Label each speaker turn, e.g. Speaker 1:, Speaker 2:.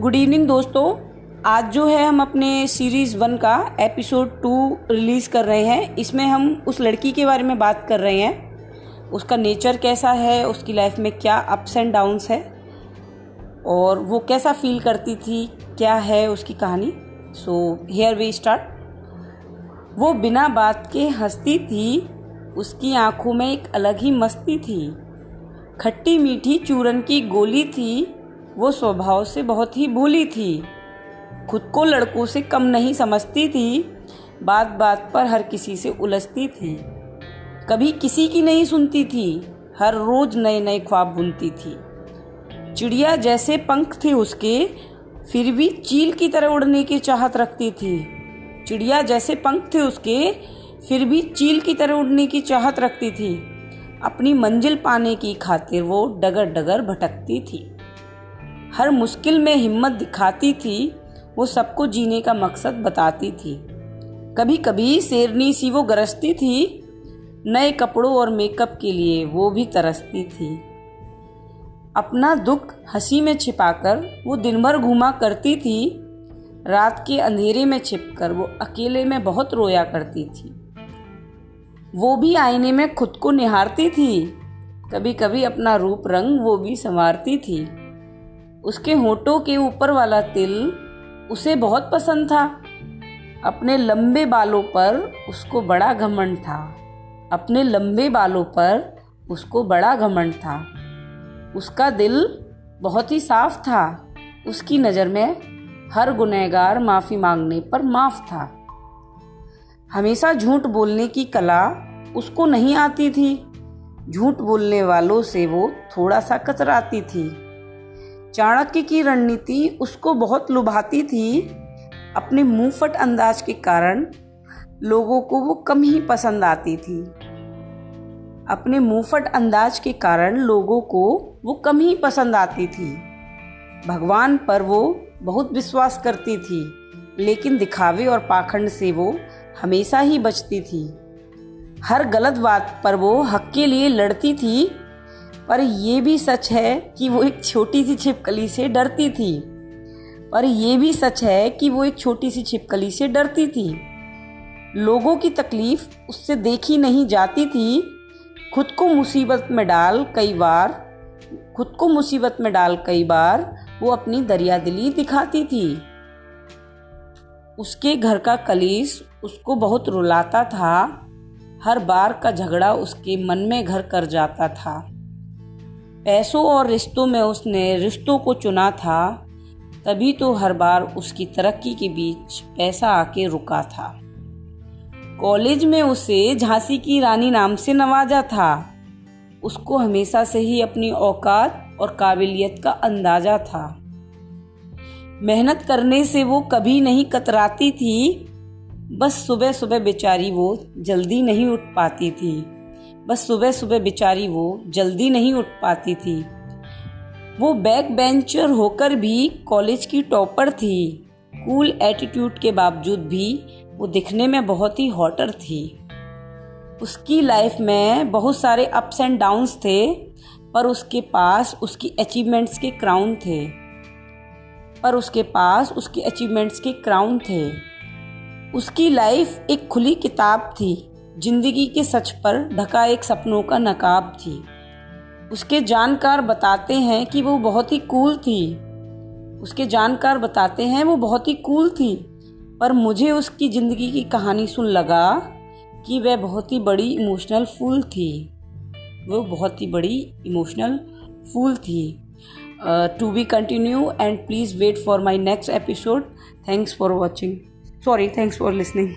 Speaker 1: Good evening दोस्तों। आज जो है हम अपने सीरीज़ वन का एपिसोड टू रिलीज़ कर रहे हैं। इसमें हम उस लड़की के बारे में बात कर रहे हैं। उसका नेचर कैसा है, उसकी लाइफ में क्या अप्स एंड डाउन्स है, और वो कैसा फील करती थी, क्या है उसकी कहानी। सो हेयर वी स्टार्ट वो बिना बात के हंसती थी, उसकी आँखों में एक अलग ही मस्ती थी। खट्टी मीठी चूरन की गोली थी वो स्वभाव से बहुत ही भूली थी। खुद को लड़कों से कम नहीं समझती थी। बात बात पर हर किसी से उलझती थी। कभी किसी की नहीं सुनती थी। हर रोज नए नए ख्वाब बुनती थी। चिड़िया जैसे पंख थे उसके, फिर भी चील की तरह उड़ने की चाहत रखती थी। चिड़िया जैसे पंख थे उसके, फिर भी चील की तरह उड़ने की चाहत रखती थी। अपनी मंजिल पाने की खातिर वो डगर डगर भटकती थी। हर मुश्किल में हिम्मत दिखाती थी, वो सबको जीने का मकसद बताती थी। कभी कभी शेरनी सी वो गरजती थी, नए कपड़ों और मेकअप के लिए वो भी तरसती थी। अपना दुख हँसी में छिपाकर वो दिन भर घूमा करती थी, रात के अंधेरे में छिपकर वो अकेले में बहुत रोया करती थी। वो भी आईने में खुद को निहारती थी कभी कभी अपना रूप रंग वो भी संवारती थी। उसके होठों के ऊपर वाला तिल उसे बहुत पसंद था। अपने लंबे बालों पर उसको बड़ा घमंड था। अपने लंबे बालों पर उसको बड़ा घमंड था। उसका दिल बहुत ही साफ़ था। उसकी नज़र में हर गुनहगार माफ़ी मांगने पर माफ़ था। हमेशा झूठ बोलने की कला उसको नहीं आती थी। झूठ बोलने वालों से वो थोड़ा सा कतराती थी। चाणक्य की रणनीति उसको बहुत लुभाती थी। अपने मुंहफट अंदाज के कारण लोगों को वो कम ही पसंद आती थी। अपने मुंहफट अंदाज के कारण लोगों को वो कम ही पसंद आती थी। भगवान पर वो बहुत विश्वास करती थी, लेकिन दिखावे और पाखंड से वो हमेशा ही बचती थी। हर गलत बात पर वो हक के लिए लड़ती थी पर यह भी सच है कि वो एक छोटी सी छिपकली से डरती थी। पर यह भी सच है कि वो एक छोटी सी छिपकली से डरती थी। लोगों की तकलीफ़ उससे देखी नहीं जाती थी। खुद को मुसीबत में डाल कई बार, खुद को मुसीबत में डाल कई बार वो अपनी दरिया दिली दिखाती थी। उसके घर का कलीस उसको बहुत रुलाता था। हर बार का झगड़ा उसके मन में घर कर जाता था। पैसों और रिश्तों में उसने रिश्तों को चुना था, तभी तो हर बार उसकी तरक्की के बीच पैसा आके रुका था। कॉलेज में उसे झांसी की रानी नाम से नवाजा था। उसको हमेशा से ही अपनी औकात और काबिलियत का अंदाज़ा था। मेहनत करने से वो कभी नहीं कतराती थी, बस सुबह सुबह बेचारी वो जल्दी नहीं उठ पाती थी। बस सुबह सुबह बेचारी वो जल्दी नहीं उठ पाती थी। वो बैक बेंचर होकर भी कॉलेज की टॉपर थी। कूल एटीट्यूड के बावजूद भी वो दिखने में बहुत ही हॉटर थी। उसकी लाइफ में बहुत सारे अप्स एंड डाउन्स थे, पर उसके पास उसकी अचीवमेंट्स के क्राउन थे। पर उसके पास उसके अचीवमेंट्स के क्राउन थे। उसकी लाइफ एक खुली किताब थी। ज़िंदगी के सच पर ढका एक सपनों का नकाब थी। उसके जानकार बताते हैं कि वो बहुत ही कूल थी। उसके जानकार बताते हैं वो बहुत ही कूल थी। पर मुझे उसकी ज़िंदगी की कहानी सुन लगा कि वह बहुत ही बड़ी इमोशनल फूल थी। वो बहुत ही बड़ी इमोशनल फूल थी। To be continue and please wait for my next episode thanks for watching sorry thanks for listening